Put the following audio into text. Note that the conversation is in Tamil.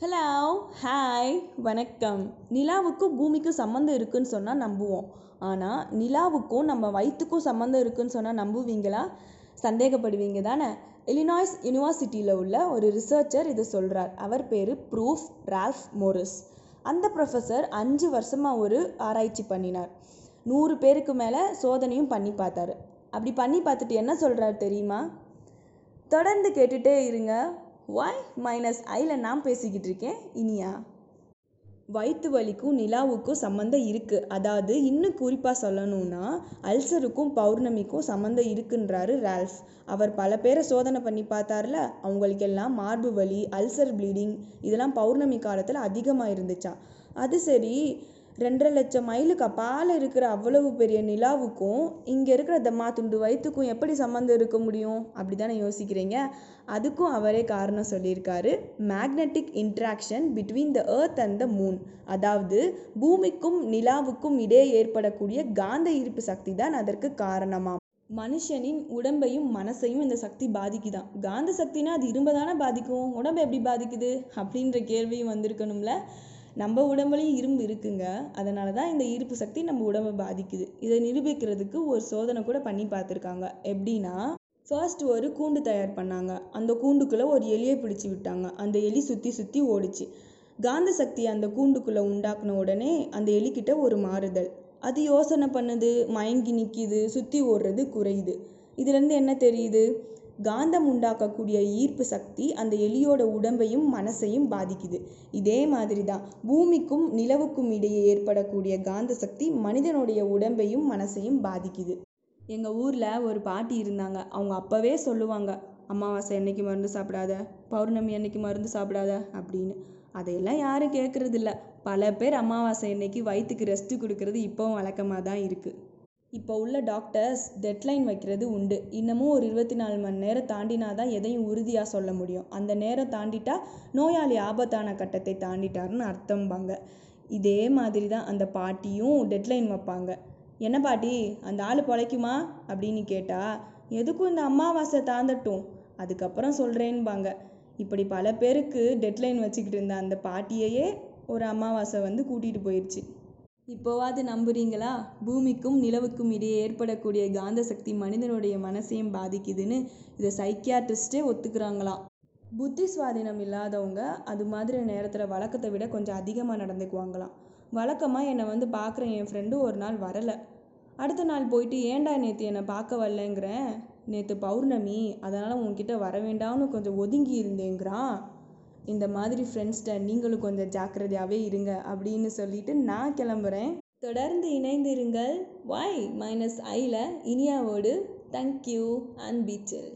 ஹலோ ஹாய் வணக்கம். நிலாவுக்கும் பூமிக்கும் சம்மந்தம் இருக்குன்னு சொன்னால் நம்புவோம். ஆனால் நிலாவுக்கும் நம்ம வயிற்றுக்கும் சம்மந்தம் இருக்குன்னு சொன்னால் நம்புவீங்களா? சந்தேகப்படுவீங்க தானே? இலினாய்ஸ் யூனிவர்சிட்டியில் உள்ள ஒரு ரிசர்ச்சர் இதை சொல்கிறார் அவர் பேர் ப்ரூஃப் ரால்ஃப் மோரிஸ் அந்த ப்ரொஃபஸர் அஞ்சு வருஷமாக ஒரு ஆராய்ச்சி பண்ணினார். நூறு பேருக்கு மேலே சோதனையும் பண்ணி பார்த்தாரு. அப்படி பண்ணி பார்த்துட்டு என்ன சொல்கிறார் தெரியுமா? தொடர்ந்து கேட்டுகிட்டே இருங்க. ஒய் மைனஸ் ஐயில் நான் பேசிக்கிட்டு இருக்கேன்? இனியா. வயிற்று வலிக்கும் நிலாவுக்கும் சம்மந்தம் இருக்குது அதாவது இன்னும் குறிப்பாக சொல்லணும்னா அல்சருக்கும் பௌர்ணமிக்கும் சம்மந்தம் இருக்குன்றாரு ரால்ஃப். அவர் பல பேரை சோதனை பண்ணி பார்த்தார்ல அவங்களுக்கெல்லாம் மார்பு வலி அல்சர் ப்ளீடிங் இதெல்லாம் பௌர்ணமி காலத்தில் அதிகமாக இருந்துச்சா அது சரி ரெண்டரை லட்சம் மைலுக்கு அப்பால் இருக்கிற அவ்வளவு பெரிய நிலாவுக்கும் இங்கே இருக்கிற தம்மா துண்டு வயிற்றுக்கும் எப்படி சம்மந்தம் இருக்க முடியும்? அப்படி தானே யோசிக்கிறீங்க. அதுக்கும் அவரே காரணம் சொல்லியிருக்காரு. Magnetic interaction between the earth and the moon அதாவது பூமிக்கும் நிலாவுக்கும் இடையே ஏற்படக்கூடிய காந்த ஈர்ப்பு சக்தி தான் அதற்கு காரணமாம். மனுஷனின் உடம்பையும் மனசையும் இந்த சக்தி பாதிக்குதான். காந்த சக்தினா அது இரும்பை தானே பாதிக்கும்? உடம்பை எப்படி பாதிக்குது? அப்படின்ற கேள்வியும் வந்திருக்கணும்ல. நம்ம உடம்புலையும் இரும்பு இருக்குங்க. அதனால தான் இந்த ஈர்ப்பு சக்தி நம்ம உடம்பை பாதிக்குது. இதை நிரூபிக்கிறதுக்கு ஒரு சோதனை கூட பண்ணி பார்த்துருக்காங்க. எப்படின்னா ஃபர்ஸ்ட் ஒரு கூண்டு தயார் பண்ணாங்க. அந்த கூண்டுக்குள்ளே ஒரு எலியை பிடிச்சி விட்டாங்க. அந்த எலி சுற்றி சுற்றி ஓடிச்சு. காந்த சக்தி அந்த கூண்டுக்குள்ளே உண்டாக்குன உடனே அந்த எலிக்கிட்ட ஒரு மாறுதல். அது யோசனை பண்ணுது மயங்கி நிற்கிது சுற்றி ஓடுறது குறையுது. இதுலேருந்து என்ன தெரியுது? காந்தம் உண்டாக்கக்கூடிய ஈர்ப்பு சக்தி அந்த எலியோட உடம்பையும் மனசையும் பாதிக்குது. இதே மாதிரி தான் பூமிக்கும் நிலவுக்கும் இடையே ஏற்படக்கூடிய காந்த சக்தி மனிதனுடைய உடம்பையும் மனசையும் பாதிக்குது. எங்கள் ஊரில் ஒரு பாட்டி இருந்தாங்க. அவங்க அப்போவே சொல்லுவாங்க அமாவாசை என்னைக்கு மருந்து சாப்பிடாத? பௌர்ணமி அன்னைக்கு மருந்து சாப்பிடாத? அப்படின்னு. அதையெல்லாம் யாரும் கேட்குறதில்ல பல பேர் அமாவாசை அன்னைக்கு வயிற்றுக்கு ரெஸ்ட்டு கொடுக்கறது இப்போவும் வழக்கமாக தான் இருக்குது இப்போ உள்ள டாக்டர்ஸ் டெட்லைன் வைக்கிறது உண்டு. இன்னமும் ஒரு இருபத்தி நாலு மணி நேரம் தாண்டினா தான் எதையும் உறுதியாக சொல்ல முடியும். அந்த நேரம் தாண்டிட்டா நோயாளி ஆபத்தான கட்டத்தை தாண்டிட்டாருன்னு அர்த்தம்பாங்க. இதே மாதிரி தான் அந்த பாட்டியும் டெட்லைன் வைப்பாங்க. என்ன பாட்டி அந்த ஆள் பிழைக்குமா? அப்படின்னு கேட்டால் எதுக்கும் இந்த அமாவாசை தாண்டட்டும். அதுக்கப்புறம் சொல்கிறேன்பாங்க இப்படி பல பேருக்கு டெட்லைன் வச்சுக்கிட்டு இருந்த அந்த பாட்டியையே ஒரு அமாவாசை வந்து கூட்டிகிட்டு போயிடுச்சு இப்போவாது நம்புறீங்களா? பூமிக்கும் நிலவுக்கும் இடையே ஏற்படக்கூடிய காந்த சக்தி மனிதனுடைய மனசையும் பாதிக்குதுன்னு இதை சைக்கியாட்ரிஸ்டே ஒத்துக்கிறாங்களாம். புத்தி சுவாதீனம் இல்லாதவங்க அது மாதிரி நேரத்தில் வழக்கத்தை விட கொஞ்சம் அதிகமாக நடந்துக்குவாங்களாம். வழக்கமாக என்னை வந்து பார்க்குற என் ஃப்ரெண்டு ஒரு நாள் வரலை. அடுத்த நாள் போயிட்டு ஏன்டா நேற்று என்னை பார்க்க வரலங்கிறேன்? நேற்று பௌர்ணமி அதனால் உன்கிட்ட வர வேண்டாம்னு கொஞ்சம் ஒதுங்கி இருந்தேங்கிறான். இந்த மாதிரி ஃப்ரெண்ட்ஸ்கிட்ட நீங்களும் கொஞ்சம் ஜாக்கிரதையாகவே இருங்க அப்படின்னு சொல்லிட்டு நான் கிளம்புறேன். தொடர்ந்து இணைந்திருங்கள். வாய் மைனஸ் ஐயில் இனியாவோடு. தேங்க்யூ அண்ட் பீச்சில்